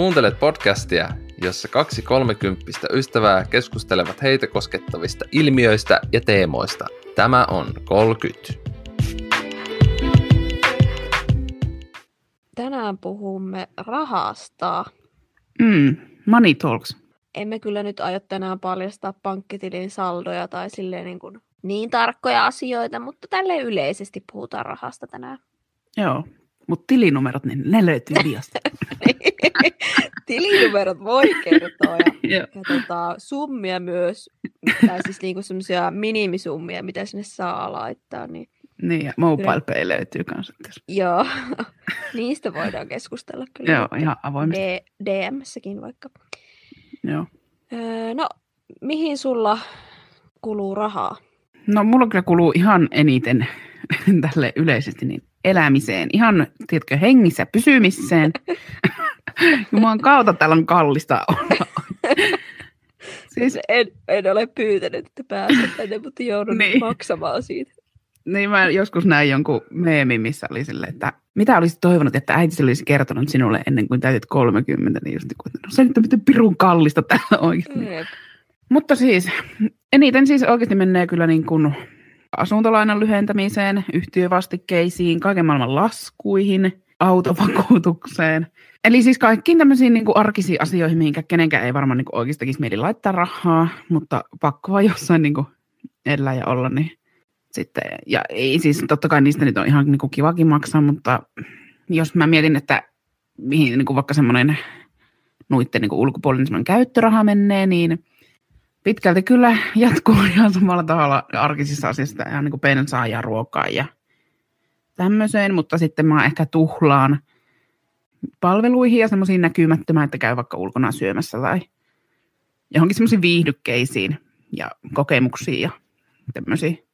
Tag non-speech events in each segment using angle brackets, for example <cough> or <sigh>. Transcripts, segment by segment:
Kuuntelet podcastia, jossa kaksi kolmekymppistä ystävää keskustelevat heitä koskettavista ilmiöistä ja teemoista. Tämä on Kolkyt. Tänään puhumme rahasta. Mm, money talks. Emme kyllä nyt aio tänään paljastaa pankkitilin saldoja tai silleen niin, kuin niin tarkkoja asioita, mutta tälle yleisesti puhutaan rahasta tänään. Joo, mutta tilinumerot, niin ne löytyy diasta. <laughs> Tilinumerot voi kertoa ja, <laughs> ja tota, summia myös, tai siis niinku semmoisia minimisummia, mitä sinne saa laittaa. Niin, Niin, ja mobile pay löytyy tässä. joo, <laughs> niistä voidaan keskustella kyllä. Joo, ihan avoimesti. D- DM-säkin vaikka. Joo. Öö, no, mihin sulla kuluu rahaa? No mulla kyllä kuluu ihan eniten <laughs> tälle yleisesti niin elämiseen. Ihan, tiedätkö, hengissä pysymiseen. <laughs> Jumalan kautta täällä on kallista olla. <laughs> siis, En, en ole pyytänyt, että pääset tänne, mutta joudun Niin. maksamaan siitä. niin mä joskus näin jonkun meemin, missä oli silleen, että mitä olisit toivonut, että äiti olisi kertonut sinulle ennen kuin täytit 30, niin just niin kuin, että no se nyt on miten pirun kallista täällä oikeasti. Jep. Mutta siis, eniten siis oikeasti menee kyllä niin kuin asuntolainan lyhentämiseen, yhtiövastikkeisiin, kaiken maailman laskuihin, autovakuutukseen. Eli siis kaikkiin tämmöisiin niin kuin arkisiin asioihin, mihinkä kenenkään ei varmaan niin kuin oikeasti tekisi mieli laittaa rahaa, mutta pakko vaan jossain niin kuin elää ja olla, niin sitten, ja ei siis totta kai niistä nyt on ihan niin kuin kivakin maksaa, mutta jos mä mietin, että mihin niin kuin vaikka semmoinen nuitten niin kuin ulkopuolinen semmoinen käyttöraha menee, niin pitkälti kyllä jatkuu <laughs> ihan samalla tavalla arkisissa asioissa, ihan niin kuin bensaa ja ruokaa ja tämmöiseen, mutta sitten mä ehkä tuhlaan palveluihin ja semmoisiin näkymättömään, että käy vaikka ulkona syömässä tai johonkin semmoisiin viihdykkeisiin ja kokemuksiin ja tämmöisiin.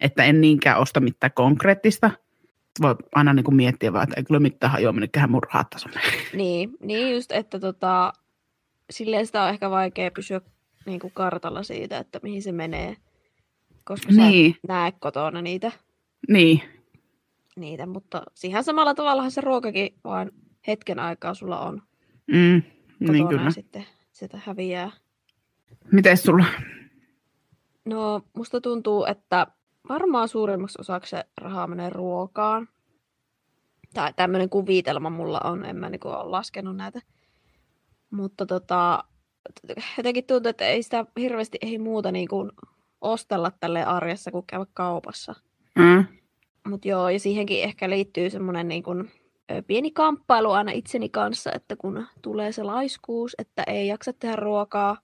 Että en niinkään osta mitään konkreettista. Voi aina niin kuin miettiä vaan, että ei kyllä mitään hajoa mennytkään mun rahat tasolle. Niin, niin just, että tota, silleen sitä on ehkä vaikea pysyä niin kuin kartalla siitä, että mihin se menee, koska sä Niin, et näe kotona niitä, niin, niitä, mutta ihan samalla tavallahan se ruokakin vain hetken aikaa sulla on mm, kotona niin kyllä. ja sitten sitä häviää. Mites sulla? No, musta tuntuu, että varmaan suurimmaksi osaksi se rahaa menee ruokaan. Tai tämmöinen kuvitelma mulla on, en mä niinku ole laskenut näitä. Mutta tota, jotenkin tuntuu, että ei sitä hirveästi ei muuta niinku ostella tälle arjessa kuin käydä kaupassa. Mm, Mutta joo, ja siihenkin ehkä liittyy semmoinen niin kuin, pieni kamppailu aina itseni kanssa, että kun tulee se laiskuus, että ei jaksa tehdä ruokaa,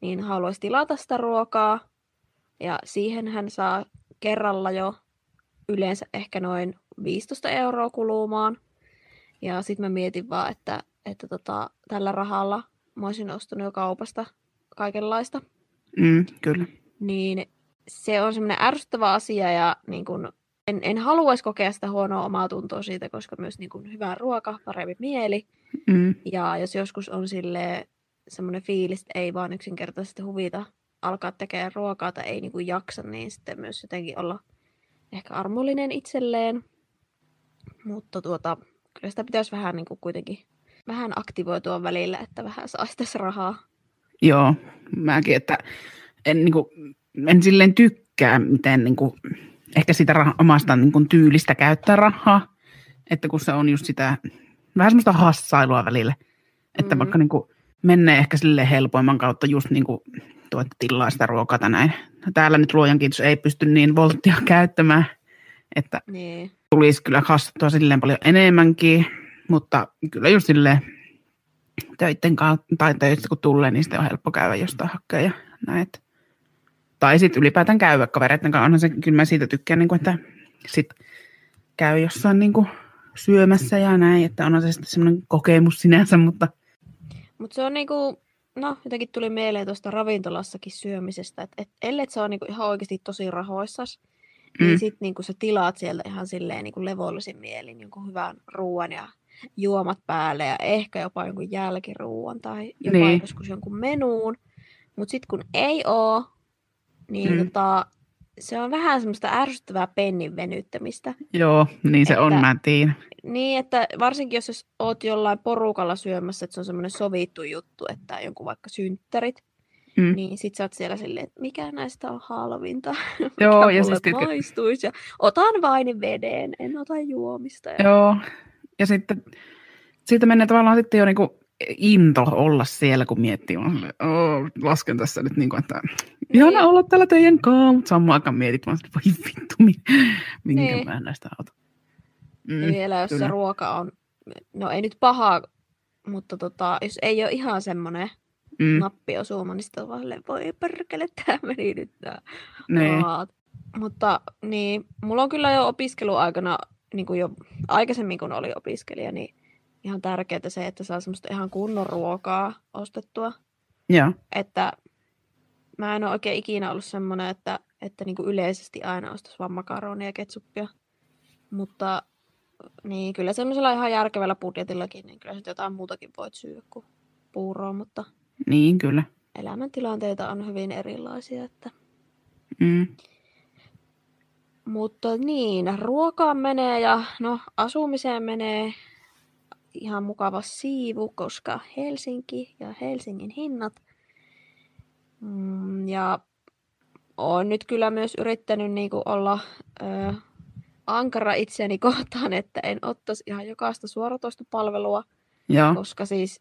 niin haluaisi tilata sitä ruokaa. Ja siihen hän saa kerralla jo yleensä ehkä noin 15 euroa kulumaan. Ja sitten mä mietin vaan, että, että tota, tällä rahalla mä olisin ostanut jo kaupasta kaikenlaista mm, kyllä. niin se on semmoinen ärsyttävä asia ja niin kun, en, en haluaisi kokea sitä huonoa omaa tuntoa siitä, koska myös niin kun, hyvä ruoka, parempi mieli. Mm, Ja jos joskus on sille semmoinen fiilis, että ei vaan yksinkertaisesti huvita alkaa tekemään ruokaa tai ei niin kun, jaksa, niin sitten myös jotenkin olla ehkä armollinen itselleen. Mutta tuota, kyllä sitä pitäisi vähän niin kuin kuitenkin vähän aktivoitua välillä, että vähän saisi tässä rahaa. joo, mäkin, että en, niin kuin, en silleen tykkää, miten niin kuin, ehkä sitä rah- omasta niin kuin, tyylistä käyttää rahaa, että kun se on just sitä vähän semmoista hassailua välillä, että Mm. vaikka niin kuin, menee ehkä sille helpoimman kautta just niin kuin tuo, että tilaa sitä ruokaa tai näin. Täällä nyt luojan kiitos ei pysty niin volttia käyttämään, että Niin. tulisi kyllä kasvattua silleen paljon enemmänkin, mutta kyllä just silleen töiden kautta, tai töistä kun tulee, niin sitten on helppo käydä jostain hakea ja näin. Tai sitten ylipäätään käydä kavereiden kanssa, onhan se, kyllä mä siitä tykkään, niin kuin, että sit käy jossain niin kuin syömässä ja näin, että onhan se sitten semmoinen kokemus sinänsä, mutta Mutta se on niinku, no jotenkin tuli mieleen tuosta ravintolassakin syömisestä, että et, ellei se on niinku ihan oikeasti tosi rahoissas, mm. Mm. niin sitten niinku sä tilaat sieltä ihan silleen niinku levollisin mielin jonkun hyvän ruoan ja juomat päälle ja ehkä jopa jonkun jälkiruuan tai jopa Niin. joskus jonkun menuun. Mutta sitten kun ei oo, niin Mm. tota, se on vähän semmoista ärsyttävää pennin venyttämistä. joo, niin se on, Että- mä tiedän. Niin, että varsinkin jos oot jollain porukalla syömässä, että se on semmoinen sovittu juttu, että jonkun vaikka synttärit, mm. niin sit sä oot siellä silleen, että mikä näistä on halvinta, <laughs> Joo, mikä ja mulle siis maistuisi, ja otan vain veden, en ota juomista. Ja... Joo, ja sitten siitä menee tavallaan sitten jo niinku into olla siellä, kun miettii, mä "Oo, lasken tässä nyt, niinku, että ihana Niin. olla täällä teidän kanssa, mutta samaan aikaan mietit vaan, että voi vittu, mi- minkä Niin. mä näistä auta. Ja Mm, vielä jos kyllä. se ruoka on, no ei nyt paha, mutta tota, jos ei ole ihan semmoinen mm, nappiosuma, niin sitten on vaan voi perkele, tämä meni nyt tää niin. Mutta niin, mulla on kyllä jo opiskeluaikana, niin kuin jo aikaisemmin kun oli opiskelija, niin ihan tärkeää se, että saa semmoista ihan kunnon ruokaa ostettua. joo, Että mä en ole oikein ikinä ollut semmoinen, että, että niin kuin yleisesti aina ostaisi vaan makaronia ja ketsuppia. Mutta niin kyllä semmoisella ihan järkevällä budjetillakin, niin kyllä sit jotain muutakin voit syödä kuin puuroa, mutta niin kyllä. elämäntilanteita on hyvin erilaisia. Että... Mm, Mutta niin, ruokaan menee ja no asumiseen menee ihan mukava siivu, koska Helsinki ja Helsingin hinnat. Mm, ja olen nyt kyllä myös yrittänyt niin kuin olla ö, ankara itseäni kohtaan, että en ottaisi ihan jokaista suoratoistopalvelua, joo, koska siis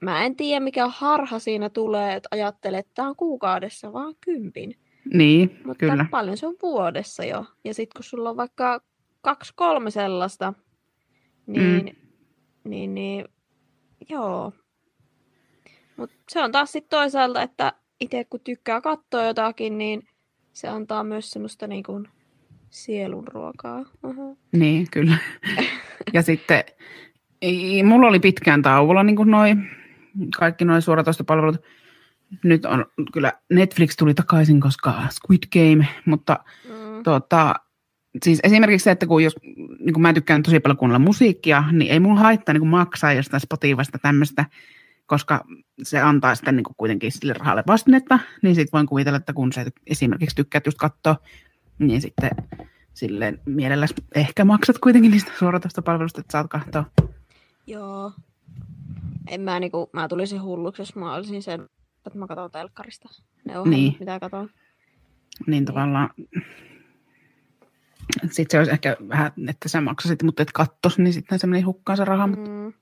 mä en tiedä mikä harha siinä tulee, että ajattelee, että tämä on kuukaudessa vaan kympin. Niin, Mutta kyllä. paljon se on vuodessa jo. Ja sitten kun sulla on vaikka kaksi, kolme sellaista, niin, mm. niin, niin joo. Mutta se on taas sitten toisaalta, että itse kun tykkää katsoa jotakin, niin se antaa myös semmoista niin kuin sielun ruokaa. Uhu. Niin, kyllä. <laughs> ja sitten ei, mulla oli pitkään tauolla niin kuin noi, kaikki noin suoratoistopalvelut. Nyt on kyllä, Netflix tuli takaisin, koska Squid Game, mutta Mm. tota, siis esimerkiksi se, että kun jos, niin kuin mä tykkään tosi paljon kuunnella musiikkia, niin ei mulla haittaa niin maksaa jostain Spotifysta tämmöistä, koska se antaa sitten niin kuitenkin sille rahalle vastinetta, niin sitten voin kuvitella, että kun sä esimerkiksi tykkäät just katsoa, niin sitten silleen mielelläsi ehkä maksat kuitenkin niistä suoratoistopalvelusta, että saat katsoa. Joo. En mä niinku, mä tulisin hulluksi, jos mä olisin sen, että mä katson telkkarista. Ne ohjelmat, Niin. mitä katon. Niin tavallaan, sitten se olisi ehkä vähän, että sä maksasit, mutta et kattos, niin sitten se meni hukkaan se raha. Mm. Mm.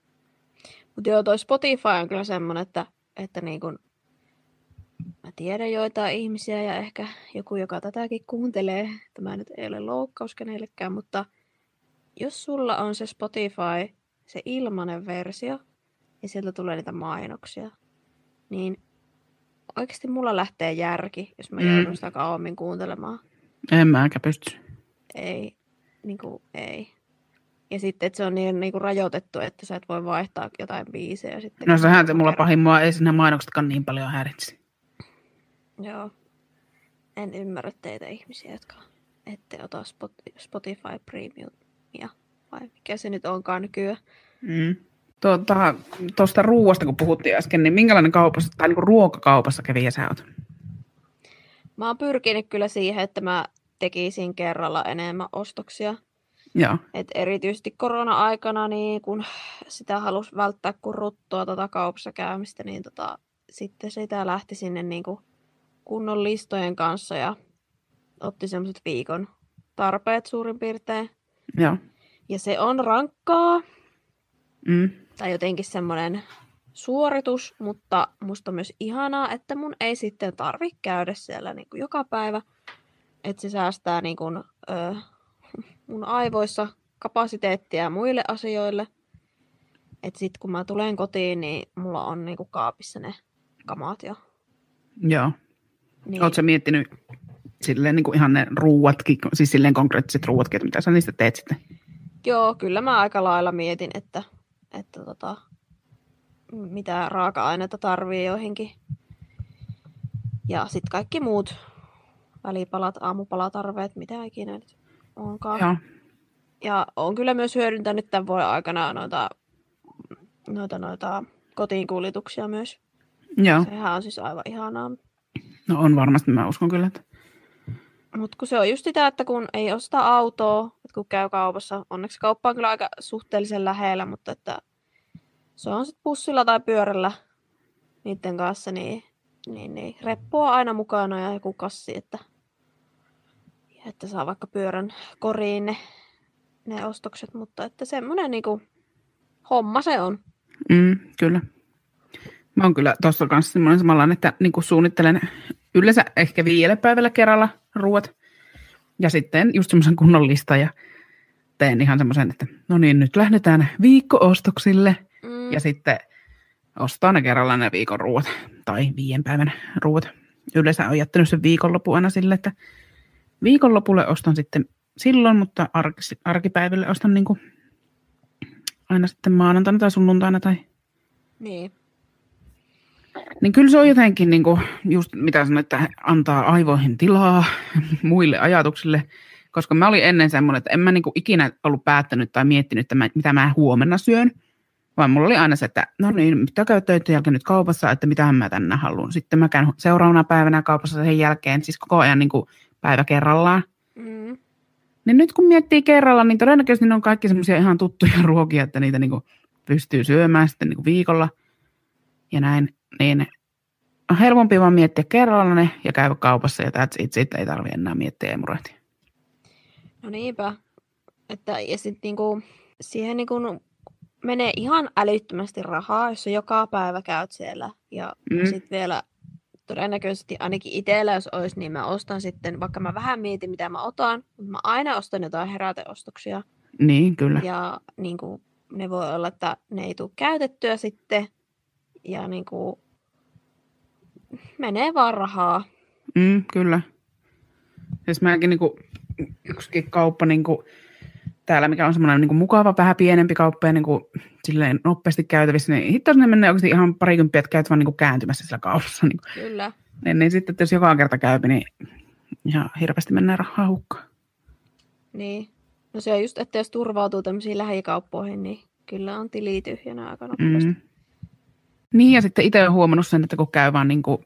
Mutta joo, toi Spotify on kyllä semmoinen, että, että niin kun, mä tiedän joitain ihmisiä ja ehkä joku, joka tätäkin kuuntelee. Tämä nyt ei ole loukkaus kenellekään, mutta jos sulla on se Spotify, se ilmainen versio, ja sieltä tulee niitä mainoksia, niin oikeasti mulla lähtee järki, jos mä Mm. joudun sitä kauemmin kuuntelemaan. En mäkään pysty. Ei, niin kuin, ei. Ja sitten, että se on niin, niin kuin rajoitettu, että sä et voi vaihtaa jotain biisejä sitten. No sehän se mulla mua ei siinä mainoksetkaan niin paljon häiritsi. Joo. En ymmärrä teitä ihmisiä, jotka ette ota Spot- Spotify Premiumia. Vai mikä se nyt onkaan nykyään. Mm. Tuota, tuosta ruuasta, kun puhuttiin äsken, niin minkälainen kaupassa, tai niin ruokakaupassa kävi sä oot? Mä oon pyrkinyt kyllä siihen, että mä tekisin kerralla enemmän ostoksia. Joo, Et erityisesti korona-aikana, niin kun sitä halusi välttää kun ruttoa tota kaupassa käymistä, niin tota, sitten sitä lähti sinne niin kuin kunnon listojen kanssa ja otti semmoiset viikon tarpeet suurin piirtein. joo. Ja se on rankkaa Mm. Tai jotenkin semmoinen suoritus, mutta musta on myös ihanaa, että mun ei sitten tarvi käydä siellä niin kuin joka päivä. Että se säästää niin kuin, ö, mun aivoissa kapasiteettia muille asioille. Että sitten kun mä tulen kotiin, niin mulla on niin kuin kaapissa ne kamat jo. Joo. Niin, Oletko miettinyt silleen niin kuin ihan ne ruuatkin, siis silleen konkreettiset ruuatkin, että mitä sä niistä teet sitten? Joo, kyllä mä aika lailla mietin, että, että tota, mitä raaka-aineita tarvii joihinkin. Ja sitten kaikki muut välipalat, aamupalatarveet, mitä ikinä nyt onkaan. Joo. Ja on kyllä myös hyödyntänyt tämän vuoden aikana noita, noita, noita kotiin kuljetuksia myös. Joo. Sehän on siis aivan ihanaa. No on varmasti, mä uskon kyllä, että Mutta kun se on just sitä, että kun ei osta autoa, että kun käy kaupassa, onneksi kauppa on kyllä aika suhteellisen lähellä, mutta että se on sitten bussilla tai pyörällä niiden kanssa, niin, niin, niin reppua aina mukana ja joku kassi, että, että saa vaikka pyörän koriin ne, ne ostokset, mutta että semmoinen niinku homma se on. Mm, kyllä. Mä oon kyllä tuossa kanssa semmoinen samanlainen, että niin kuin suunnittelen yleensä ehkä viidelle päivällä kerralla ruuat. Ja sitten just semmoisen kunnon lista ja teen ihan semmoisen, että no niin, nyt lähdetään viikko-ostoksille. Mm, Ja sitten ostaa ne kerralla ne viikon ruuat tai viien päivän ruuat. Yleensä on jättänyt sen viikonlopun aina sille, että viikonlopulle ostan sitten silloin, mutta arkipäiville ostan niin kuin aina sitten maanantaina tai sunnuntaina tai niin. Niin kyllä se on jotenkin niin kuin, just mitä sanoit, että antaa aivoihin tilaa <laughs> muille ajatuksille, koska mä olin ennen semmoinen, että en mä niin kuin ikinä ollut päättänyt tai miettinyt, että mä, mitä mä huomenna syön, vaan mulla oli aina se, että no niin, mitä käy töiden jälkeen nyt kaupassa, että mitä mä tänne haluan. Sitten mä käyn seuraavana päivänä kaupassa sen jälkeen, siis koko ajan niin kuin päivä kerrallaan. Mm, Niin nyt kun miettii kerralla, niin todennäköisesti ne on kaikki semmoisia ihan tuttuja <laughs> ruokia, että niitä niinku pystyy syömään sitten niinku viikolla ja näin. Niin on helpompi vaan miettiä kerralla ne ja käydä kaupassa ja that's it. Sitten ei tarvitse enää miettiä ja murehtia. no niinpä. Että, ja sitten niinku, siihen niinku menee ihan älyttömästi rahaa, jos joka päivä käyt siellä. Ja mm. sitten vielä todennäköisesti ainakin itsellä, jos olisi, niin mä ostan sitten, vaikka mä vähän mietin, mitä mä otan, mutta mä aina ostan jotain heräteostoksia. Niin, kyllä. Ja niin kuin, ne voi olla, että ne ei tule käytettyä sitten. Ja niin kuin, menee vaan rahaa. Mm, kyllä. Siis mäkin niinku, yksikin kauppa niinku, täällä, mikä on semmoinen niinku mukava, vähän pienempi kauppa ja niinku, silleen nopeasti käytävissä, niin hitto ne menee oikeasti ihan parikymppiä, että käyt vaan niinku kääntymässä siellä kaupassa. Niinku. Kyllä. Niin, niin sitten, että jos joka kerta käy, niin ihan hirveästi menee rahaa hukkaan. Niin. No se on just, että jos turvautuu tämmöisiin lähikauppoihin, niin kyllä on tili tyhjänä aika nopeasti. Mm. Niin, ja sitten itse olen huomannut sen, että kun käy vaan niin kuin,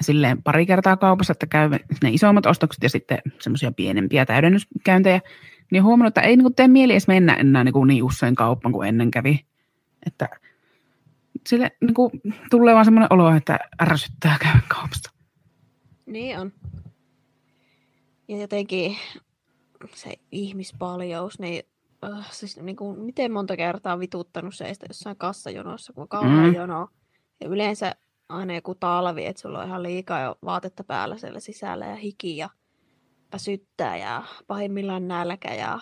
silleen pari kertaa kaupassa, että käy ne isommat ostokset ja sitten semmoisia pienempiä täydennyskäyntejä, niin huomannut, että ei niin kuin tee mieli edes mennä enää niin, kuin niin usein kauppaan kuin ennen kävi. Että sille niin kuin, tulee vaan semmoinen olo, että ärsyttää käydä kaupassa. Niin on. Ja jotenkin se ihmispaljous, niin, uh, siis niin kuin, miten monta kertaa on vituttanut seistä jossain kassajonossa, kun on kauhean Mm. mm. jono. Ja yleensä aina joku talvi, että sulla on ihan liikaa jo vaatetta päällä siellä sisällä ja hiki ja väsyttää ja pahimmillaan nälkä ja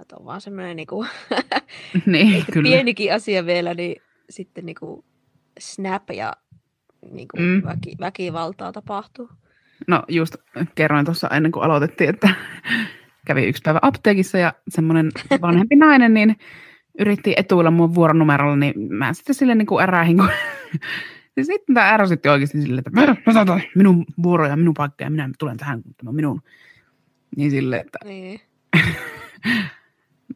että on vaan semmoinen <laughs> niin kuin, niin, kyllä. pienikin asia vielä, niin sitten niin kuin snap ja niin kuin Mm. mm. väki, väkivaltaa tapahtuu. No just kerroin tuossa ennen kuin aloitettiin, että <laughs> kävi yksi päivä apteekissa ja semmoinen vanhempi nainen niin yritti etuilla mun vuoronumerolla, niin mä sitten sille niin kuin ärähin, kun ja <laughs> sitten tämä ärsytti oikeasti silleen, että minun vuoro ja minun paikka ja minä tulen tähän, kun tämä minun. Niin silleen, että Niin. <laughs>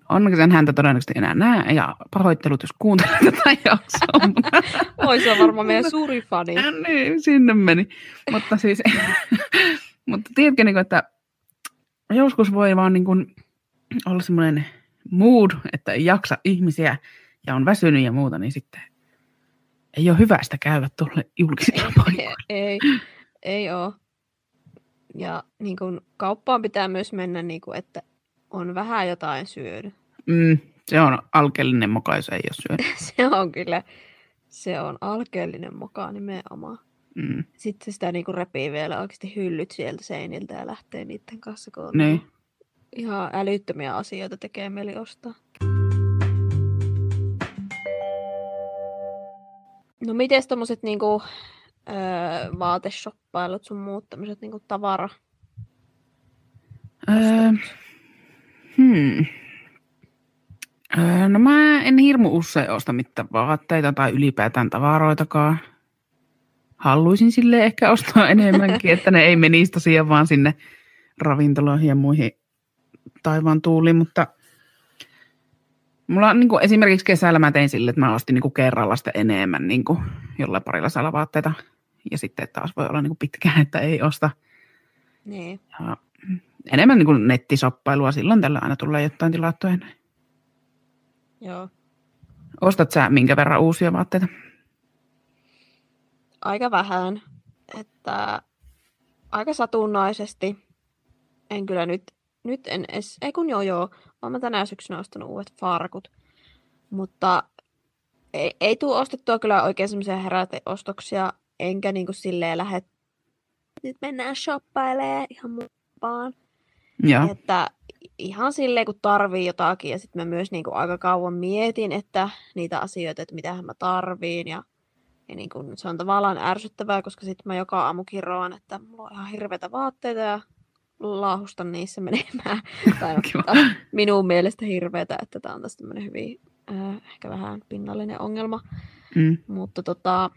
onneksi en häntä todennäköisesti enää näe ja pahoittelut, jos kuuntelee tätä <laughs> jaksoa. Oi, se on varmaan meidän suuri fani. Ja niin, sinne meni. Mutta siis, mutta tiedätkö, niin kuin, että joskus voi vaan niin kuin olla semmoinen mood, että ei jaksa ihmisiä ja on väsynyt ja muuta, niin sitten ei ole hyvä sitä käydä tuolle julkisilla paikoilla. Ei, ei ole. Ja niin kun, kauppaan pitää myös mennä, niin kun, että on vähän jotain syönyt. Mm, se on alkeellinen moka, jos ei ole syönyt. <laughs> Se on kyllä, se on alkeellinen moka nimenomaan. Mm. Sitten sitä niin kun repii vielä oikeasti hyllyt sieltä seiniltä ja lähtee niiden kanssa, kun on Niin. Ihan älyttömiä asioita tekee mieli ostaa. No miten tommoset niinku, öö, vaateshoppailut sun muut tämmöiset niinku tavara? Öö, hmm. öö, no mä en hirmu usein osta mitään vaatteita tai ylipäätään tavaroitakaan. Haluaisin sille ehkä ostaa enemmänkin, että ne ei menisi tosiaan vaan sinne ravintoloihin ja muihin taivaan tuuliin, mutta mulla on, niin kuin esimerkiksi kesällä mä tein sille, että mä ostin niin kuin kerralla sitä enemmän niin kuin jollain parilla saalla vaatteita. Ja sitten taas voi olla niin kuin pitkään, että ei osta. Niin. Ja enemmän niin kuin nettisoppailua. Silloin tällä aina tulee jotain tilattua. Joo. Ostat sä minkä verran uusia vaatteita? Aika vähän. Että aika satunnaisesti. En kyllä nyt, nyt en edes, ei kun joo joo, olen mä tänä syksynä ostanut uudet farkut. Mutta ei, ei tule ostettua kyllä oikein semmoisia heräteostoksia, enkä niinku silleen lähde, nyt mennään shoppailemaan ihan mukaan. Että ihan silleen, kun tarvii jotakin, ja sitten mä myös niinku aika kauan mietin, että niitä asioita, että mitä mä tarviin, ja, ja niinku, se on tavallaan ärsyttävää, koska sitten mä joka aamu kiroan, että mulla on ihan hirveitä vaatteita, ja laahustan niissä menemään. <laughs> tai on minun mielestä hirveätä, että tämä on tästä tämmöinen hyvin, äh, ehkä vähän pinnallinen ongelma. Mm. Mutta tota,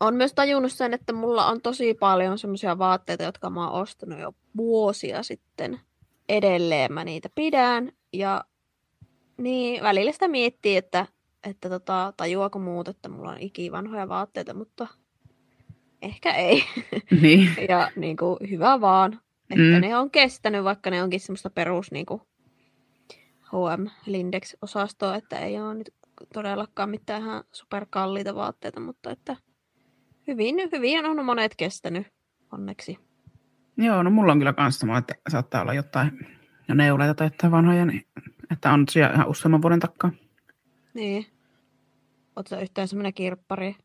on myös tajunnut sen, että mulla on tosi paljon semmoisia vaatteita, jotka mä oon ostanut jo vuosia sitten. Edelleen mä niitä pidän ja niin välillä sitä miettii, että, että tota, tajuako muut, että mulla on ikivanhoja vaatteita, mutta ehkä ei. Niin. <laughs> Ja niin kuin, hyvä vaan, että Mm. ne on kestänyt, vaikka ne onkin semmoista perus niin kuin H&M Lindex-osastoa, että ei ole nyt todellakaan mitään ihan superkalliita vaatteita, mutta että hyvin, hyvin on monet kestänyt, onneksi. Joo, no mulla on kyllä kans sama, että saattaa olla jotain jo neuleita tai jotain vanhoja, niin, että on tosiaan ihan useamman vuoden takaa. Niin. Oletko yhtään semmoinen kirppari?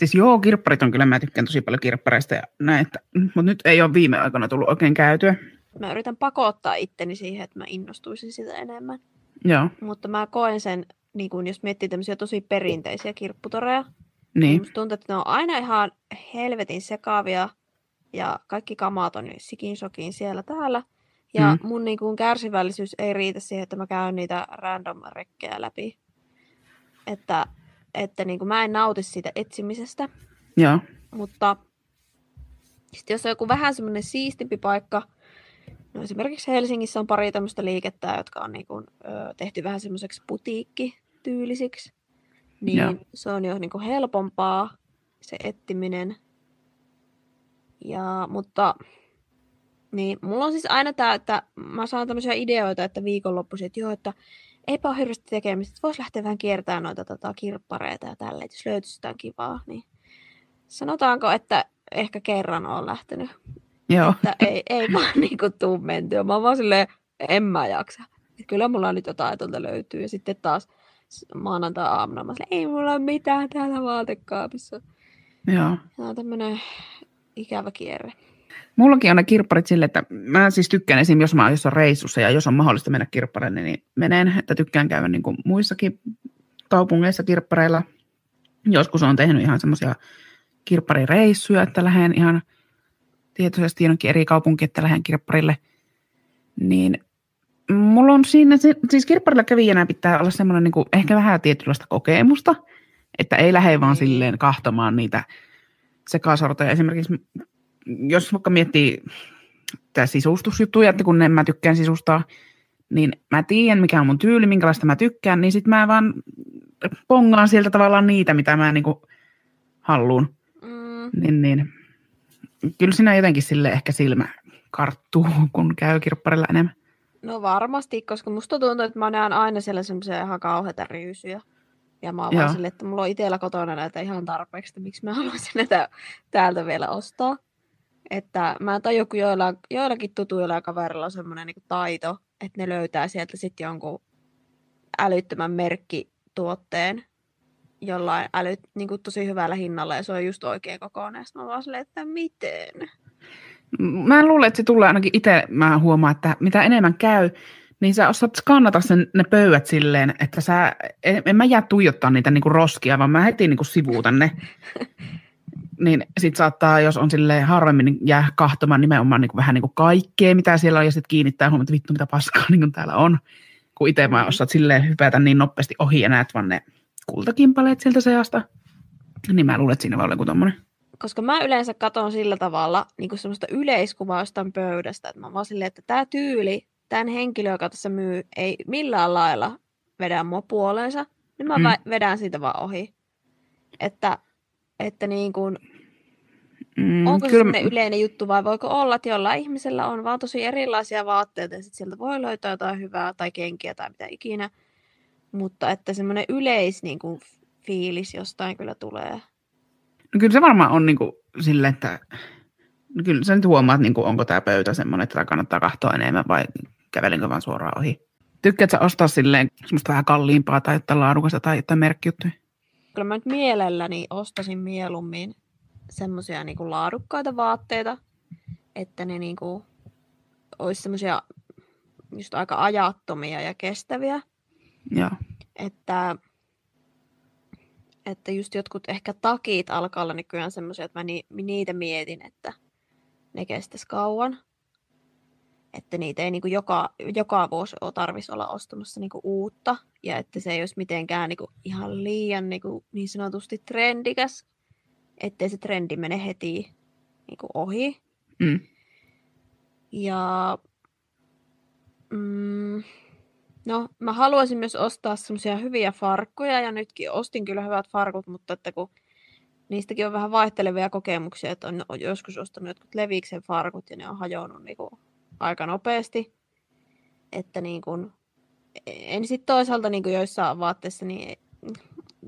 Siis joo, kirpparit on kyllä, mä tykkään tosi paljon kirppareista ja näin, että, mutta nyt ei ole viime aikoina tullut oikein käytyä. Mä yritän pakottaa itteni siihen, että mä innostuisin sitä enemmän. Joo, Mutta mä koen sen, niin kun jos miettii tämmöisiä tosi perinteisiä kirpputoreja, niin. Musta tuntuu, että ne on aina ihan helvetin sekavia ja kaikki kamat on sikin sokin siellä täällä. Ja Mm. mm. mun niin kuin kärsivällisyys ei riitä siihen, että mä käyn niitä random rekkejä läpi. Että, että niin kuin mä en nauti siitä etsimisestä, Joo, mutta sitten jos on joku vähän semmoinen siistimpi paikka, no esimerkiksi Helsingissä on pari tämmöistä liikettä, jotka on niin kuin, ö, tehty vähän semmoiseksi putiikkityylisiksi, niin Joo. se on jo niin kuin helpompaa se etsiminen. Ja, mutta niin, mulla on siis aina tämä, että mä saan tämmöisiä ideoita, että viikonloppuisin, että joo, että eipä ole hirveästi tekemistä, että voisi lähteä vähän kiertämään noita tota, kirppareita ja tälleen, että jos löytyisi jotain kivaa, niin sanotaanko, että ehkä kerran on lähtenyt, joo, että ei, ei <laughs> vaan niinku tuu mentyä. Mä oon vaan silleen, en mä jaksa. Et kyllä mulla nyt jotain tuolta löytyy. Ja sitten taas maanantai-aamuna mä silleen, ei mulla ole mitään täällä vaatekaapissa. joo. Tämä on tämmönen ikävä kierre. Mullakin on ne kirpparit sille, että mä siis tykkään esim. jos mä oon jossain reissussa ja jos on mahdollista mennä kirppareille, niin menen, että tykkään käydä niin kuin muissakin kaupungeissa kirppareilla. Joskus on tehnyt ihan semmoisia kirpparireissuja, että lähden ihan tietoisesti jonnekin eri kaupunkiin, että lähden kirpparille. Niin mulla on siinä, si- siis kirpparilla kävijänä pitää olla semmoinen niin kuin, ehkä vähän tietynlaista kokemusta, että ei lähde vaan Niin. silleen kahtomaan niitä sekasortoja. Esimerkiksi jos vaikka miettii tämä sisustusjuttuja, että kun en mä tykkään sisustaa, niin mä tiedän, mikä on mun tyyli, minkälaista mä tykkään, niin sitten mä vaan pongaan sieltä tavallaan niitä, mitä mä niinku haluun. Mm, Niin, niin. Kyllä siinä jotenkin sille ehkä silmä karttuu, <laughs> kun käy kirpparilla enemmän. no varmasti, koska musta tuntuu, että mä näen aina siellä semmoisia ihan kauheita ryysyjä. Ja mä oon vaan silleen, että mulla on itsellä kotona näitä ihan tarpeeksi, että miksi mä haluaisin näitä täältä vielä ostaa. Että mä en tajua, kun joilla, joillakin tutuilla ja kaverilla on semmoinen niin taito, että ne löytää sieltä sitten jonkun älyttömän merkkituotteen jollain äly, niin kuin tosi hyvällä hinnalla ja se on just oikein kokoinen. Sitten mä vaan silleen, että miten? Mä luulen, että se tulee ainakin itse, mä huomaan, että mitä enemmän käy, niin sä osaat skannata sen, ne pöydät silleen, että sä, en, en mä jää tuijottaa niitä niinku roskia, vaan mä heti niinku sivuutan ne. <laughs> niin sit saattaa, jos on silleen harvemmin, niin jää kahtomaan nimenomaan niinku vähän niinku kaikkea, mitä siellä on, ja sitten kiinnittää huomioon, että vittu mitä paskaa niin täällä on. Kun itse Mm. osaat silleen hypätä niin nopeasti ohi ja näet vaan ne kultakimpaleet sieltä seasta. Niin mä luulen, että siinä voi olla joku tommonen. koska mä yleensä katon sillä tavalla niin kuin semmoista yleiskuvaa jostain pöydästä, että mä vaan silleen, että tämä tyyli, tämän henkilö, joka tässä myy, ei millään lailla vedä mua puoleensa, niin mä mm. vedän siitä vaan ohi. Että, että niin kuin, Mm, Onko se kyllä- yleinen juttu vai voiko olla, että jollain ihmisellä on vaan tosi erilaisia vaatteita ja sit sieltä voi löytää jotain hyvää tai kenkiä tai mitä ikinä. Mutta että semmoinen yleis niin kuin, fiilis jostain kyllä tulee. No kyllä se varmaan on niinku silleen, että no kyllä sä nyt huomaat, niinku, onko tämä pöytä semmoinen, että tätä kannattaa katsoa enemmän vai kävelinkö vaan suoraan ohi. Tykkäätkö sä ostaa silleen semmoista vähän kalliimpaa tai jotain laadukasta tai jotain merkkijuttuja? Kyllä mä nyt mielelläni ostasin mieluummin semmoisia niin laadukkaita vaatteita, että ne niin kuin, olisi semmoisia just aika ajattomia ja kestäviä. Joo. että, että just jotkut ehkä takit alkaa olla nykyään semmoisia, että mä ni, niitä mietin, että ne kestäisi kauan. Että niitä ei niinku joka, joka vuosi ole tarvitsisi olla ostamassa niinku uutta. Ja että se ei olisi mitenkään niinku ihan liian niinku niin sanotusti trendikäs. Ettei se trendi mene heti niinku ohi. Mm. Ja mm, no, mä haluaisin myös ostaa semmoisia hyviä farkkuja ja nytkin ostin kyllä hyvät farkut, mutta että kun niistäkin on vähän vaihtelevia kokemuksia, että on, on joskus ostanut jotkut Leviksen farkut ja ne on hajonnut niinku aika nopeasti. Että niin kun, en sitten toisaalta niin joissain vaatteissa, niin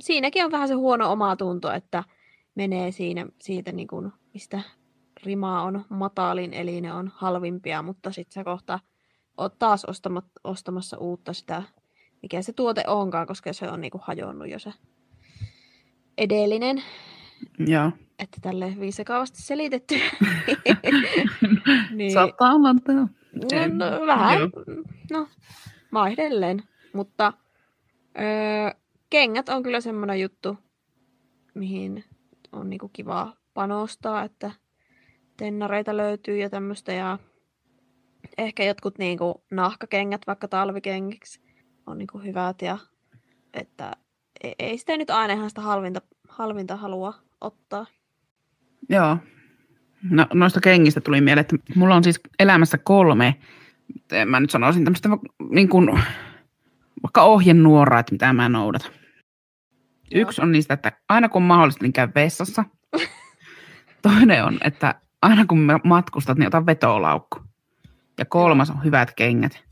siinäkin on vähän se huono oma tunto, että menee siinä, siitä niin kun, mistä rima on matalin, eli ne on halvimpia, mutta sitten sä kohta oot taas ostamat, ostamassa uutta sitä, mikä se tuote onkaan, koska se on niinku hajonnut jo se edellinen, Joo. että tälle viisakaavasti selitetty. <laughs> niin, Saattaa olla, joo. no, no, vähän, Joo. no, vaihdellen, mutta öö, kengät on kyllä semmoinen juttu, mihin on niinku kiva panostaa, että tennareita löytyy ja tämmöistä ja ehkä jotkut niinku nahkakengät vaikka talvikengiksi on niinku hyvät ja että ei- ei sitä nyt aina ihan sitä halvinta, halvinta halua ottaa. Joo. No, noista kengistä tuli mieleen, että mulla on siis elämässä kolme, mä nyt sanoisin tämmöistä niin kuin, vaikka ohjenuoraa, että mitä mä noudatan. Joo. Yksi on niistä, että aina kun mahdollista, niin käy vessassa. <laughs> Toinen on, että aina kun matkustat, niin ota vetolaukku. Ja kolmas on hyvät kengät.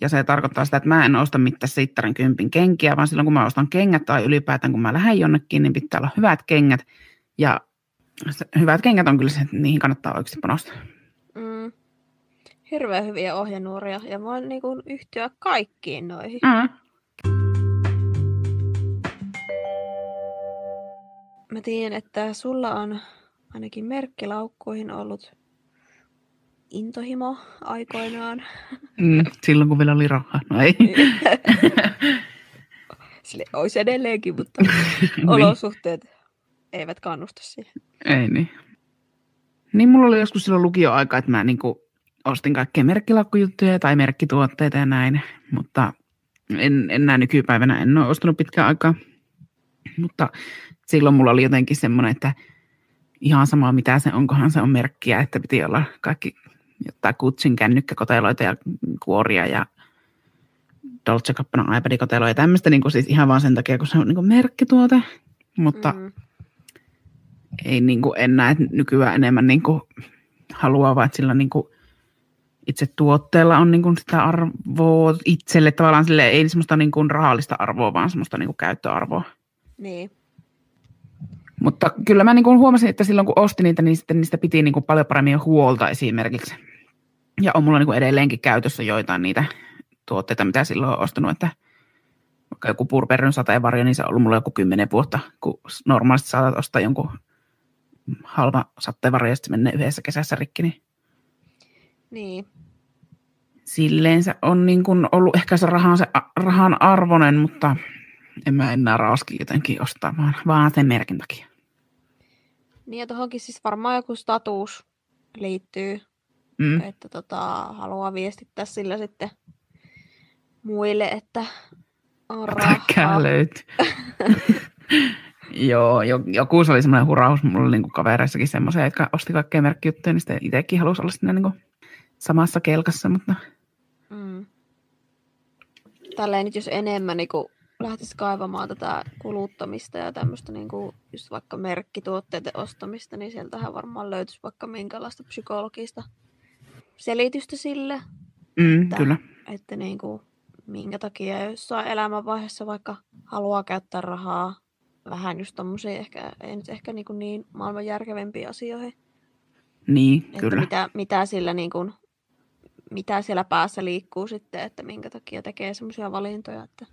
Ja se tarkoittaa sitä, että mä en osta mitään sittarin kympin kenkiä, vaan silloin kun mä ostan kengät tai ylipäätään kun mä lähden jonnekin, niin pitää olla hyvät kengät. Ja hyvät kengät on kyllä se, että niihin kannattaa oikeasti panostaa. Mm. Hirveän hyviä ohjenuoria ja voin niinku yhtyä kaikkiin noihin. Mm. Mä tiedän, että sulla on ainakin merkkilaukkuihin ollut intohimo aikoinaan. Mm, silloin kun vielä oli rahaa. No ei. <laughs> Sille olisi edelleenkin, mutta <laughs> niin. olosuhteet eivät kannusta siihen. Ei niin. Niin mulla oli joskus silloin lukioaika, että mä niinku ostin kaikkea merkkilaukkujuttuja tai merkkituotteita ja näin, mutta en, enää nykypäivänä en ole ostanut pitkään aikaa. Mutta silloin mulla oli jotenkin semmoinen, että ihan sama mitä se onkohan se on merkkiä, että piti olla kaikki jotain kutsin kännykkäkoteloita ja kuoria ja Dolce Gabbana iPad-koteloja ja tämmöistä niin siis ihan vaan sen takia, kun se on niin merkkituote. Mutta mm ei niin kuin, en näe nykyään enemmän niin kuin, haluaa, vaan että sillä niin kuin, itse tuotteella on niin kuin, sitä arvoa itselle tavallaan sille, ei semmoista niin kuin, rahallista arvoa, vaan semmoista niin kuin, käyttöarvoa. Niin. Mutta kyllä mä niin kuin, huomasin, että silloin kun ostin niitä, niin sitten niistä piti niin kuin, paljon paremmin huolta esimerkiksi. Ja on mulla niin kuin, edelleenkin käytössä joitain niitä tuotteita, mitä silloin on ostanut, että vaikka joku purperyn sateenvarjo, niin se on ollut mulla joku kymmenen vuotta, kun normaalisti saatat ostaa jonkun halva sateenvarjo ja sitten menee yhdessä kesässä rikki, niin Niin. silleen se on niin kuin ollut ehkä se rahan, se rahan arvoinen, mutta en mä enää raaski jotenkin ostaa, vaan, vaan sen merkin takia. Niin ja tuohonkin siis varmaan joku status liittyy, Mm. että tota, haluaa viestittää sillä sitten muille, että on rahaa. löytyy. <laughs> Joo, jo- joku se oli semmoinen huraus. Mulla oli niinku kavereissakin semmoisia, jotka osti kaikkea merkkijuttuja, niin sitten itsekin halusi olla siinä niinku samassa kelkassa, mutta Mm. Tälleen nyt jos enemmän niin lähtisi kaivamaan tätä kuluttamista ja tämmöistä niin kuin just vaikka merkkituotteiden ostamista, niin sieltähän varmaan löytyisi vaikka minkälaista psykologista selitystä sille, Mm, Että- kyllä. että niin kuin, minkä takia jossain elämänvaiheessa vaikka haluaa käyttää rahaa vähän just tommosiin ehkä, ei nyt ehkä niin, kuin niin maailman järkevimpiin asioihin. Niin, Että kyllä. mitä, mitä, sillä niin kuin, mitä siellä päässä liikkuu sitten, että minkä takia tekee semmoisia valintoja. Että...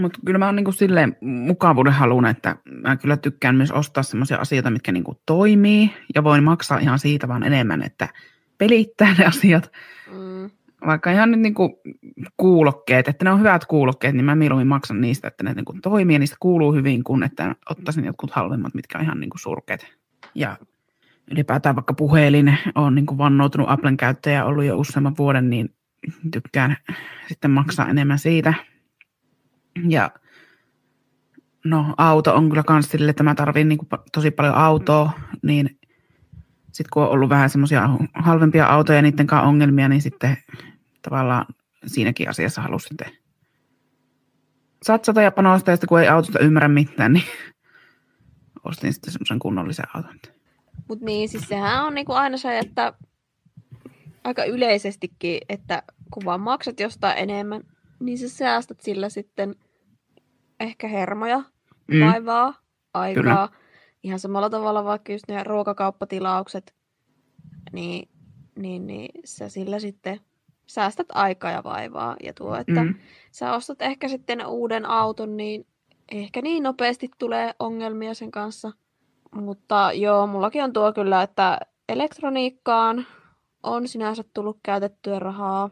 Mutta kyllä mä oon niinku silleen mukavuuden halun, että mä kyllä tykkään myös ostaa semmoisia asioita, mitkä niinku toimii ja voin maksaa ihan siitä vaan enemmän, että pelittää ne asiat. Mm, Vaikka ihan nyt niinku kuulokkeet, että ne on hyvät kuulokkeet, niin mä mieluummin maksan niistä, että ne niinku toimii ja niistä kuuluu hyvin, kun että ottaisin jotkut halvemmat, mitkä on ihan niinku surkeat. Ja ylipäätään vaikka puhelin on niinku vannoutunut Applen käyttäjä ollut jo useamman vuoden, niin tykkään sitten maksaa enemmän siitä. Ja no auto on kyllä kans sille, että mä tarviin pa- tosi paljon autoa, niin sitten kun on ollut vähän semmoisia halvempia autoja ja niiden kanssa ongelmia, niin sitten tavallaan siinäkin asiassa halusin sitten satsata ja panostaa, ja sitten kun ei autosta ymmärrä mitään, niin <laughs> ostin sitten semmoisen kunnollisen auton. Mutta niin, siis sehän on niinku aina se, että aika yleisestikin, että kun vaan maksat jostain enemmän, niin sä säästät sillä sitten ehkä hermoja, Mm, vaivaa, aikaa. Kyllä. Ihan samalla tavalla vaikka just ne ruokakauppatilaukset, niin, niin, niin sä sillä sitten säästät aikaa ja vaivaa. Ja tuo, että mm, sä ostat ehkä sitten uuden auton, niin ehkä niin nopeasti tulee ongelmia sen kanssa. Mutta joo, mullakin on tuo kyllä, että elektroniikkaan on sinänsä tullut käytettyä rahaa.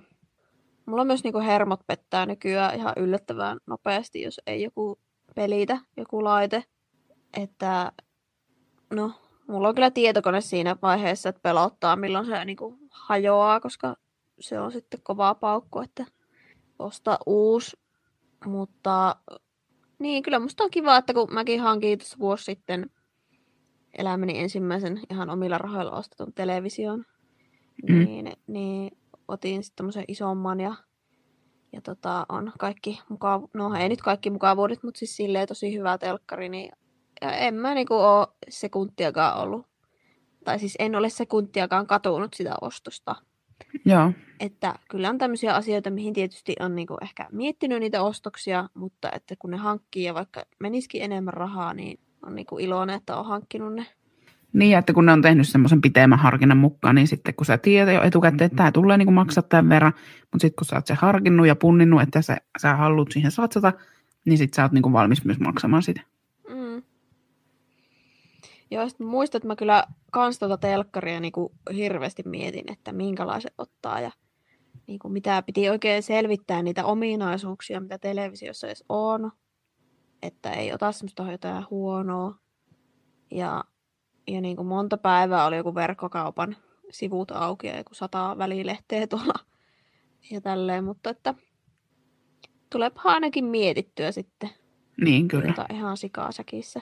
Mulla myös niinku hermot pettää nykyään ihan yllättävän nopeasti, jos ei joku pelitä, joku laite. Että no, mulla on kyllä tietokone siinä vaiheessa, että pelottaa milloin se niinku hajoaa, koska se on sitten kovaa paukku, että osta uusi. Mutta niin, kyllä musta on kiva, että kun mäkin hankin tuossa vuosi sitten elämäni ensimmäisen ihan omilla rahoilla ostetun television, Mm. niin, niin otin sitten tämmöisen isomman ja, ja tota, on kaikki mukav... no ei nyt kaikki mukavuudet, mutta siis silleen tosi hyvä telkkari, niin ja en mä niinku oo sekuntiakaan ollut, tai siis en ole sekuntiakaan katunut sitä ostosta. joo, Että kyllä on tämmöisiä asioita, mihin tietysti on niinku ehkä miettinyt niitä ostoksia, mutta että kun ne hankkii ja vaikka menisikin enemmän rahaa, niin on niinku iloinen, että on hankkinut ne. Niin, että kun ne on tehnyt semmoisen pitemmän harkinnan mukaan, niin sitten kun sä tiedät jo etukäteen, että tämä tulee niin maksaa tämän verran, mutta sitten kun sä oot se harkinnut ja punninnut, että sä, sä haluat siihen satsata, niin sitten sä oot niin valmis myös maksamaan sitä. Mm. Joo, sitten muistan, että mä kyllä kans tuota telkkaria niinku hirveästi mietin, että minkälaiset ottaa ja niinku mitä piti oikein selvittää niitä ominaisuuksia, mitä televisiossa edes on. Että ei ota semmoista jotain huonoa. Ja, ja niinku monta päivää oli joku verkkokaupan sivut auki ja joku sata välilehteä tuolla ja tälleen, mutta että tuleepa ainakin mietittyä sitten Niin, kyllä. Jota ihan sikasäkissä.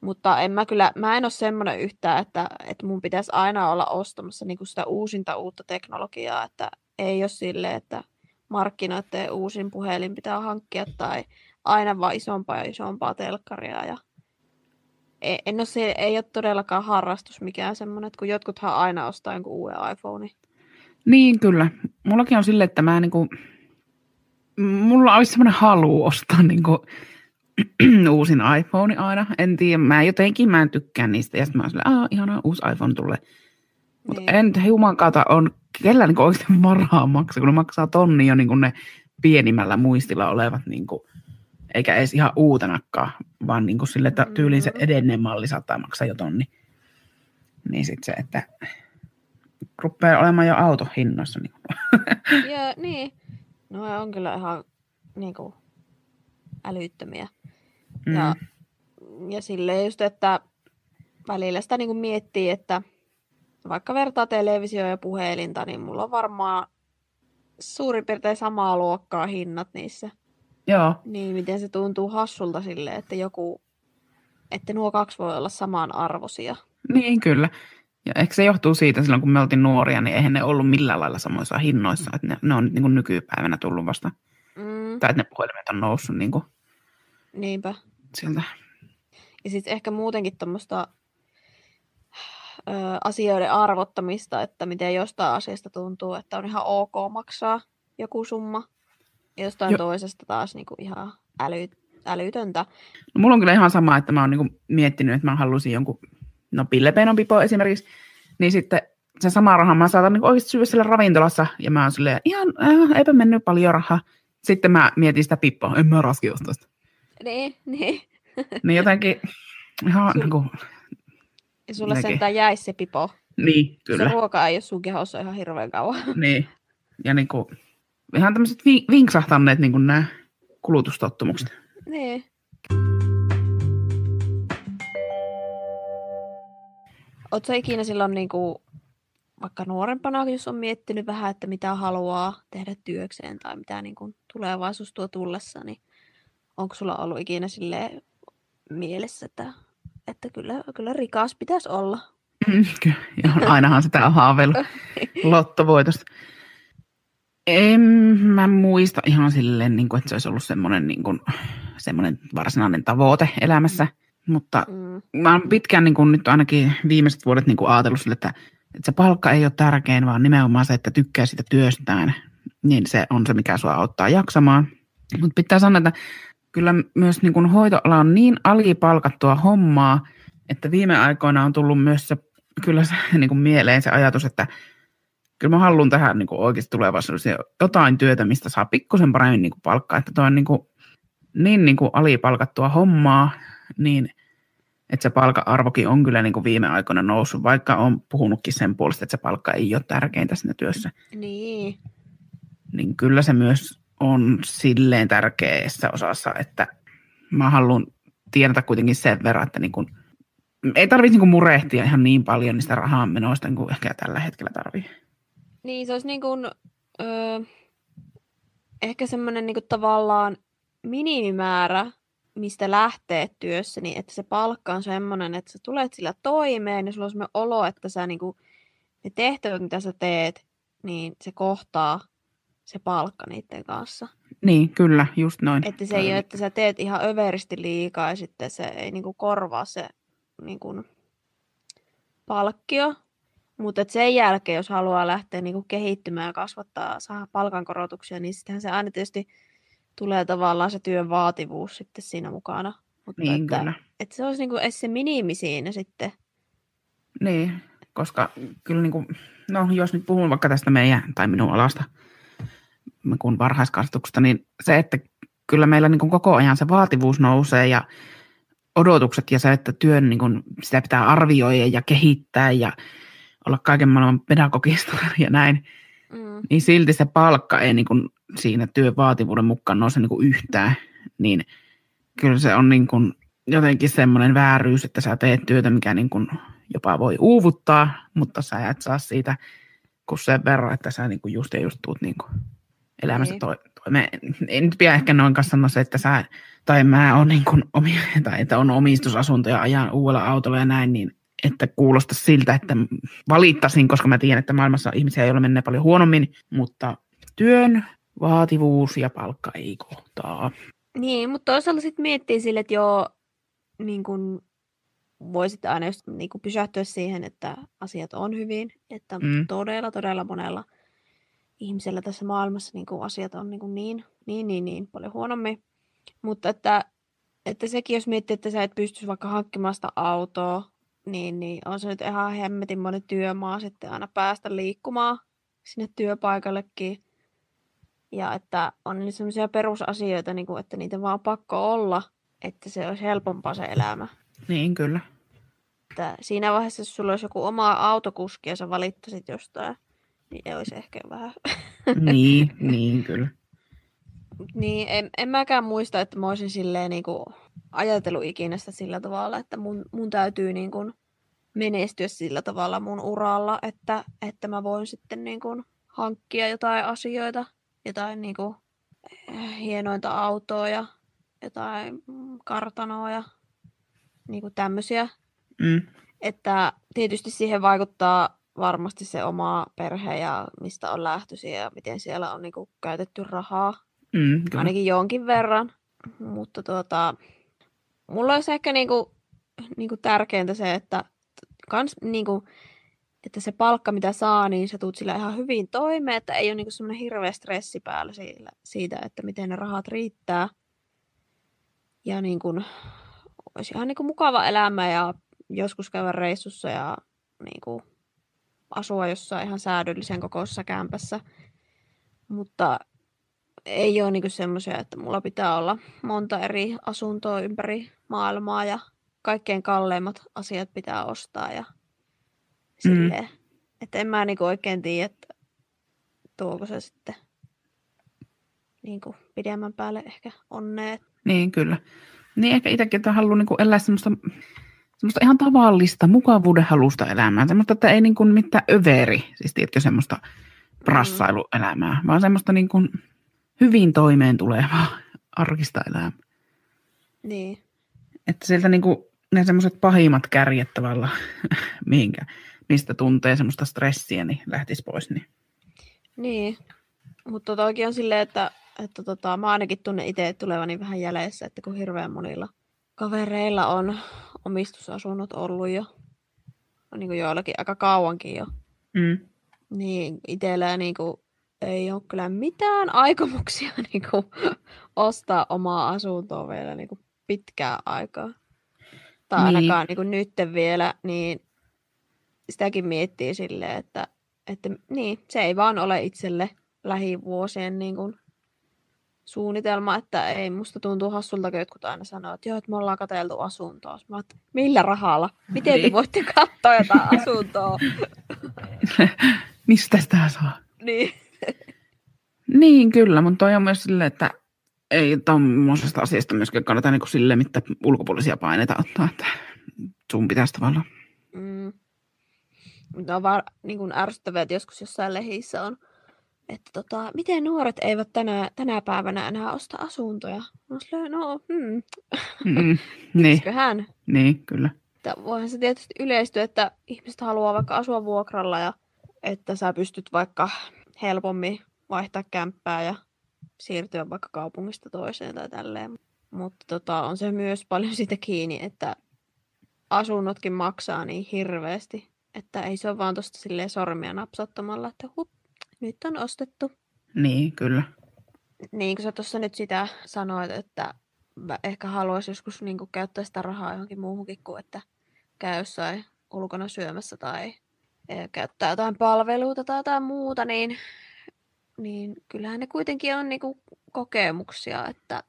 Mutta en mä kyllä, mä en ole semmoinen yhtään, että, että mun pitäisi aina olla ostamassa niin sitä uusinta uutta teknologiaa, että ei ole sille, että markkinoiden uusin puhelin pitää hankkia tai aina vaan isompaa ja isompaa telkkaria. Ja ei, en ole, se, ei ole todellakaan harrastus mikään semmoinen, että kun jotkuthan aina ostaa jonkun uuden iPhone. Niin, kyllä. Mullakin on silleen, että mä niinku, mulla olisi semmoinen halu ostaa niinku <clears throat> uusin iPhone aina. En tiedä, mä jotenkin mä en tykkää niistä. Ja sitten mä oon silleen, aah, ihanaa, uusi iPhone tulee. Mutta Niin. en nyt juman kautta on, kellä niinku oikeasti varaa maksaa, kun ne maksaa tonni jo niinku ne pienimmällä muistilla olevat, niinku, eikä edes ihan uutenakaan, vaan niinku sille, että tyyliin se Mm. edellinen malli saattaa maksaa jo tonni. Niin sitten se, että rupeaa olemaan jo autohinnoissa. Niin <laughs> Ja niin, no on kyllä ihan niin kuin, älyttömiä. Mm. Ja, ja silleen just, että välillä sitä niin kuin miettii, että vaikka vertaa televisio ja puhelinta, niin mulla on varmaan suurin piirtein samaa luokkaa hinnat niissä. Joo, Niin miten se tuntuu hassulta silleen, että joku, että nuo kaksi voi olla samanarvoisia. niin kyllä. Ja ehkä se johtuu siitä, silloin kun me oltiin nuoria, niin eihän ne ollut millään lailla samoissa hinnoissa. Että ne, ne on niin kuin nykypäivänä tullut vasta. Mm, Tai että ne puhelimet on noussut niin kuin niinpä. sieltä. Ja sitten ehkä muutenkin tuommoista asioiden arvottamista, että miten jostain asiasta tuntuu, että on ihan ok maksaa joku summa. Jostain Jo- toisesta taas niinku ihan äly, älytöntä. No, mulla on kyllä ihan sama, että mä oon niinku miettinyt, että mä halusin jonkun, no pillepeenon pipo esimerkiksi, niin sitten se sama raha mä saatan niinku oikeasti syödä siellä ravintolassa, ja mä oon silleen, ihan, äh, eipä mennyt paljon rahaa. Sitten mä mietin sitä pippoa, en mä raski ostaa sitä. Niin, niin. Niin jotenkin, ihan Sul- niinku, Ja sulle Nekin. sentään jäisi se pipo. niin, Se kyllä, ruoka ei ole sun kehossa ihan hirveän kauan. niin. Ja niinku, ihan tämmöiset vi- vinksahtanneet niinku nämä kulutustottumukset. niin. Oletko ikinä silloin niinku, vaikka nuorempana, jos on miettinyt vähän, että mitä haluaa tehdä työkseen tai mitä niinku tulevaisuus tuo tullessa, niin onko sulla ollut ikinä sille mielessä, että, että kyllä, kyllä rikas pitäisi olla? Mm, kyllä. Ainahan sitä on haaveillut <laughs> lottovoitosta. En mä muista ihan silleen, niin kuin, että se olisi ollut semmoinen, niin kuin, semmoinen varsinainen tavoite elämässä. Mutta Mm, mä oon pitkään niin kuin, nyt ainakin viimeiset vuodet niin kuin ajatellut sille, että, että se palkka ei ole tärkein, vaan nimenomaan se, että tykkää sitä työstään. Niin se on se, mikä sua auttaa jaksamaan. Mutta pitää sanoa, että kyllä myös niin kuin hoitoala on niin alipalkattua hommaa, että viime aikoina on tullut myös se, kyllä se niin kuin mieleen se ajatus, että kyllä mä haluan tehdä niin kuin oikeasti tulevaisuudessa jotain työtä, mistä saa pikkusen paremmin niin kuin palkkaa, että toi on niin, kuin, niin, niin kuin alipalkattua hommaa, niin että se palkka-arvokin on kyllä niin kuin viime aikoina noussut, vaikka on puhunutkin sen puolesta, että se palkka ei ole tärkeintä siinä työssä, niin, niin kyllä se myös on silleen tärkeässä osassa, että mä haluan tiedätä kuitenkin sen verran, että niin kuin, ei tarvitse niin murehtia ihan niin paljon niistä rahan menoista kuin ehkä tällä hetkellä tarvii. Niin, se olisi niin kuin, öö, ehkä semmoinen niin kuin tavallaan minimimäärä, mistä lähtee työssä, niin että se palkka on semmoinen, että sä tulet sillä toimeen ja sulla on semmoinen olo, että sä niin kuin, ne tehtävät, mitä sä teet, niin se kohtaa se palkka niiden kanssa. Niin, kyllä, just noin. Että se ei ole, että sä teet ihan överisti liikaa ja sitten se ei niin kuin korvaa se niin kuin palkkio. Mutta sen jälkeen, jos haluaa lähteä niin kuin kehittymään ja kasvattaa, saada palkankorotuksia, niin sittenhän se aina tietysti tulee tavallaan se työn vaativuus sitten siinä mukana. Mutta Niin, että, kyllä. että se olisi niin kuin edes se minimi siinä sitten. Niin, koska kyllä niin kuin, no jos nyt puhun vaikka tästä meidän tai minun alasta, kun varhaiskasvatuksesta, niin se, että kyllä meillä niin koko ajan se vaativuus nousee ja odotukset ja se, että työn niin kuin, sitä pitää arvioida ja kehittää ja olla kaiken maailman pedagogista ja näin, Mm. niin silti se palkka ei niin kuin siinä työn vaativuuden mukaan nouse niin kuin yhtään, niin kyllä se on niin kuin jotenkin semmoinen vääryys, että sä teet työtä, mikä niin kuin jopa voi uuvuttaa, mutta sä et saa siitä kuin sen verran, että sä niin kuin just ja just tuut niin kuin elämässä Niin. to, toimeen. En nyt pidä ehkä noin kanssa sanoa se, että sä tai mä on niin kuin omi, tai että on omistusasunto ja ajan uudella autolla ja näin, niin että kuulosta siltä, että valittasin, koska mä tiedän, että maailmassa on ihmisiä, joilla menee paljon huonommin, mutta työn vaativuus ja palkka ei kohtaa. Niin, mutta toisaalta sitten miettii sille, että joo, niin kun voisit aina just niin kun pysähtyä siihen, että asiat on hyvin, että mm. todella, todella monella ihmisellä tässä maailmassa niin kun asiat on niin, kun niin, niin, niin, niin paljon huonommin. Mutta että, että sekin, jos miettii, että sä et pystyisi vaikka hankkimaan sitä autoa, niin, niin on se nyt ihan hemmetin monen työmaa sitten aina päästä liikkumaan sinne työpaikallekin. Ja että on niitä sellaisia perusasioita, niin kuin, että niitä vaan pakko olla, että se olisi helpompaa se elämä. Niin, kyllä. Että siinä vaiheessa, jos sulla olisi joku oma autokuski ja sä valittasit jostain, niin ei olisi ehkä vähän. Niin, <laughs> niin, kyllä. niin, en, en mäkään muista, että mä olisin silleen niin kuin ajatellut ikinä sitä sillä tavalla, että mun, mun täytyy niin kuin menestyä sillä tavalla mun uralla, että, että mä voin sitten niin kuin hankkia jotain asioita, jotain niin kuin hienointa autoa ja jotain mm, kartanoa ja niin kuin tämmöisiä. Mm. Että tietysti siihen vaikuttaa varmasti se oma perhe ja mistä on lähtöisin ja miten siellä on niin kuin käytetty rahaa. Mm, kyllä. ainakin jonkin verran. Mutta tuota, mulla olisi ehkä niinku, niinku tärkeintä se, että, kans, niinku, että se palkka, mitä saa, niin sä tuut sillä ihan hyvin toimeen, että ei ole niinku semmoinen hirveä stressi päällä siitä, siitä, että miten ne rahat riittää. Ja niin kuin, olisi ihan niin kuin mukava elämä ja joskus käydä reissussa ja niin kuin, asua jossain ihan säädöllisen kokoisessa kämpässä. Mutta ei ole niin semmoisia, että mulla pitää olla monta eri asuntoa ympäri maailmaa ja kaikkein kalleimmat asiat pitää ostaa ja silleen. Mm. Että en mä niin oikein tiedä, että tuoko se sitten niin kuin pidemmän päälle ehkä onnea. Niin, kyllä. Niin ehkä itsekin, että haluaa niin elää semmoista, semmoista ihan tavallista, mukavuuden halusta elämää. Semmoista, että ei niin kuin mitään överi, siis tiedätkö, semmoista prassailuelämää, vaan semmoista niin kuin hyvin toimeen tulevaa arkista elämää. Niin. Että sieltä niin kuin ne semmoiset pahimmat kärjet tavalla, <laughs> mihinkä, mistä tuntee semmoista stressiä, niin lähtisi pois. Niin, niin. mutta toki on silleen, että että tota, mä ainakin tunnen itse tulevani vähän jäljessä, että kun hirveän monilla kavereilla on omistusasunnot ollut jo, niin kuin joillakin aika kauankin jo, mm. niin itsellä niin kuin, ei ole kyllä mitään aikomuksia <laughs> niin kuin, ostaa omaa asuntoa vielä niin kuin, pitkään aikaa. Tai niin. ainakaan niin. Niin nyt vielä, niin sitäkin miettii silleen, että, että niin, se ei vaan ole itselle lähivuosien niin kuin, suunnitelma, että ei musta tuntuu hassulta, kun jotkut aina sanoo, että joo, että me ollaan katseltu asuntoa. Mä että millä rahalla? Miten te niin. voitte katsoa jotain asuntoa? <laughs> Mistä sitä saa? Niin. niin, kyllä, mutta toi on myös silleen, että ei tuommoisesta asiasta myöskään kannata niin sille mitä ulkopuolisia paineita ottaa, että sun pitäisi tavallaan. Mm. Mutta on vaan niin kuin ärsyttävää, että joskus jossain lehissä on että tota, miten nuoret eivät tänä, tänä päivänä enää osta asuntoja. No, no hmm. Mm, <laughs> niin. Niin, kyllä. Että voihan se tietysti yleistyä, että ihmiset haluaa vaikka asua vuokralla ja että sä pystyt vaikka helpommin vaihtaa kämppää ja siirtyä vaikka kaupungista toiseen tai tälleen. Mutta tota, on se myös paljon siitä kiinni, että asunnotkin maksaa niin hirveästi, että ei se ole vaan tuosta sormia napsattomalla, että hup, nyt on ostettu. Niin, kyllä. Niin kuin sä tuossa nyt sitä sanoit, että ehkä haluaisi joskus niin kuin käyttää sitä rahaa johonkin muuhunkin kuin, että käy jossain ulkona syömässä tai käyttää jotain palveluita tai jotain muuta, niin, niin kyllähän ne kuitenkin on niin kuin kokemuksia, että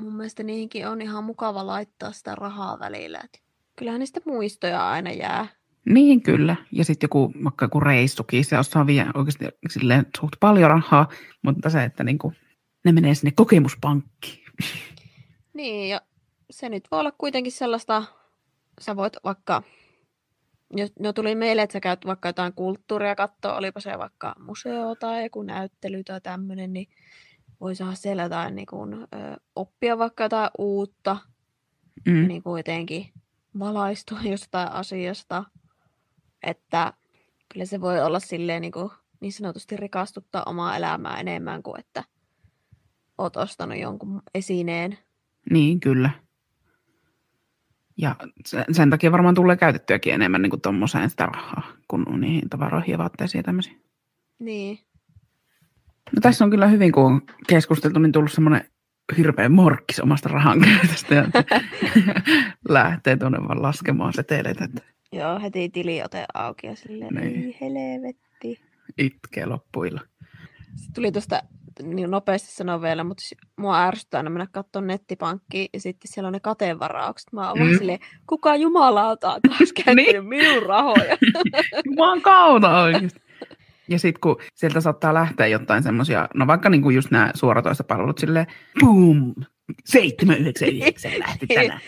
mun mielestä niihinkin on ihan mukava laittaa sitä rahaa välillä. Että kyllähän niistä muistoja aina jää. Niin kyllä. Ja sitten joku, vaikka joku reissukin, se osaa vielä oikeasti silleen suht paljon rahaa, mutta se, että niinku, ne menee sinne kokemuspankkiin. Niin, ja se nyt voi olla kuitenkin sellaista, sä voit vaikka, no tuli meille, että sä käyt vaikka jotain kulttuuria katsoa, olipa se vaikka museo tai joku näyttely tai tämmöinen, niin voi saada siellä jotain niin kuin, ö, oppia vaikka jotain uutta, mm. niin kuin jotenkin valaistua <laughs> jostain asiasta. Että kyllä se voi olla silleen niin, kuin, niin sanotusti rikastuttaa omaa elämää enemmän kuin että oot ostanut jonkun esineen. Niin, kyllä. Ja sen, takia varmaan tulee käytettyäkin enemmän niin tuommoiseen sitä rahaa, kuin niihin tavaroihin ja vaatteisiin ja tämmöisiin. Niin. No tässä on kyllä hyvin, kun on keskusteltu, niin tullut semmoinen hirveä morkkis omasta rahan käytöstä ja <laughs> lähtee tuonne vaan laskemaan seteleitä. Että Joo, heti tiliote auki ja silleen, niin. helvetti. Itkee loppuilla. Sitten tuli tuosta niin nopeasti sanoa vielä, mutta mua ärsyttää aina mennä katsomaan nettipankkiin ja sitten siellä on ne kateenvaraukset. Mä oon mm. silleen, kuka jumalauta on taas <laughs> käyttänyt niin? minun rahoja. <laughs> Mä oon kauna oikeasti. Ja sitten kun sieltä saattaa lähteä jotain semmoisia, no vaikka niinku just nämä suoratoistopalvelut silleen, boom, 799 lähti tänään.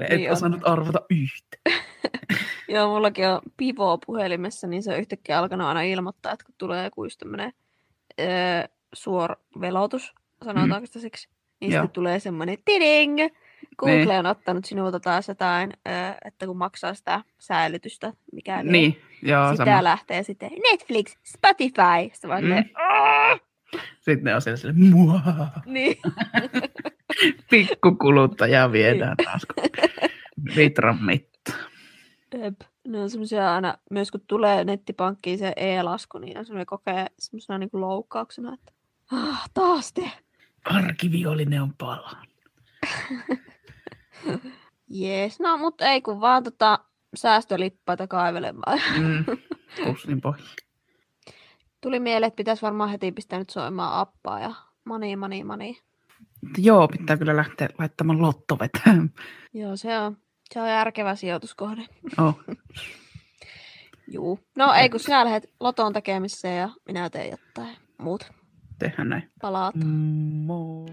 Et niin osannut arvata yhtä. <laughs> Joo, mullakin on Pivo puhelimessa, niin se on yhtäkkiä alkanut aina ilmoittaa, että kun tulee joku just tämmöinen öö, suorvelotus, sanotaanko mm. sitä siksi, niin Joo. sitten tulee semmoinen tiding, Google niin. on ottanut sinulta taas jotain, että kun maksaa sitä säilytystä, mikä niin. Joo, sitä sama. lähtee sitten Netflix, Spotify, sitten vaan mm. Sitten ne on siellä silleen, mua. Niin. <laughs> Pikkukuluttaja viedään taas kun litran mitta. Jep. Ne on semmoisia aina, myös kun tulee nettipankkiin se e-lasku, niin on semmoinen kokee semmoisena niin loukkauksena, että ah, taas te. Arkiviolinen on palannut. <laughs> Jees, no mutta ei kun vaan tota säästölippaita kaivelemaan. Mm. <laughs> Pussin. Tuli mieleen, että pitäisi varmaan heti pistää nyt soimaan appaa ja mani, mani, mani. Joo, pitää kyllä lähteä laittamaan lottovetään. <laughs> Joo, se on, se on järkevä sijoituskohde. Oh. Juu. No ei kun sinä lähdet loton tekemiseen ja minä teen jotain muuta. Tehdään näin. Palaat. Moi.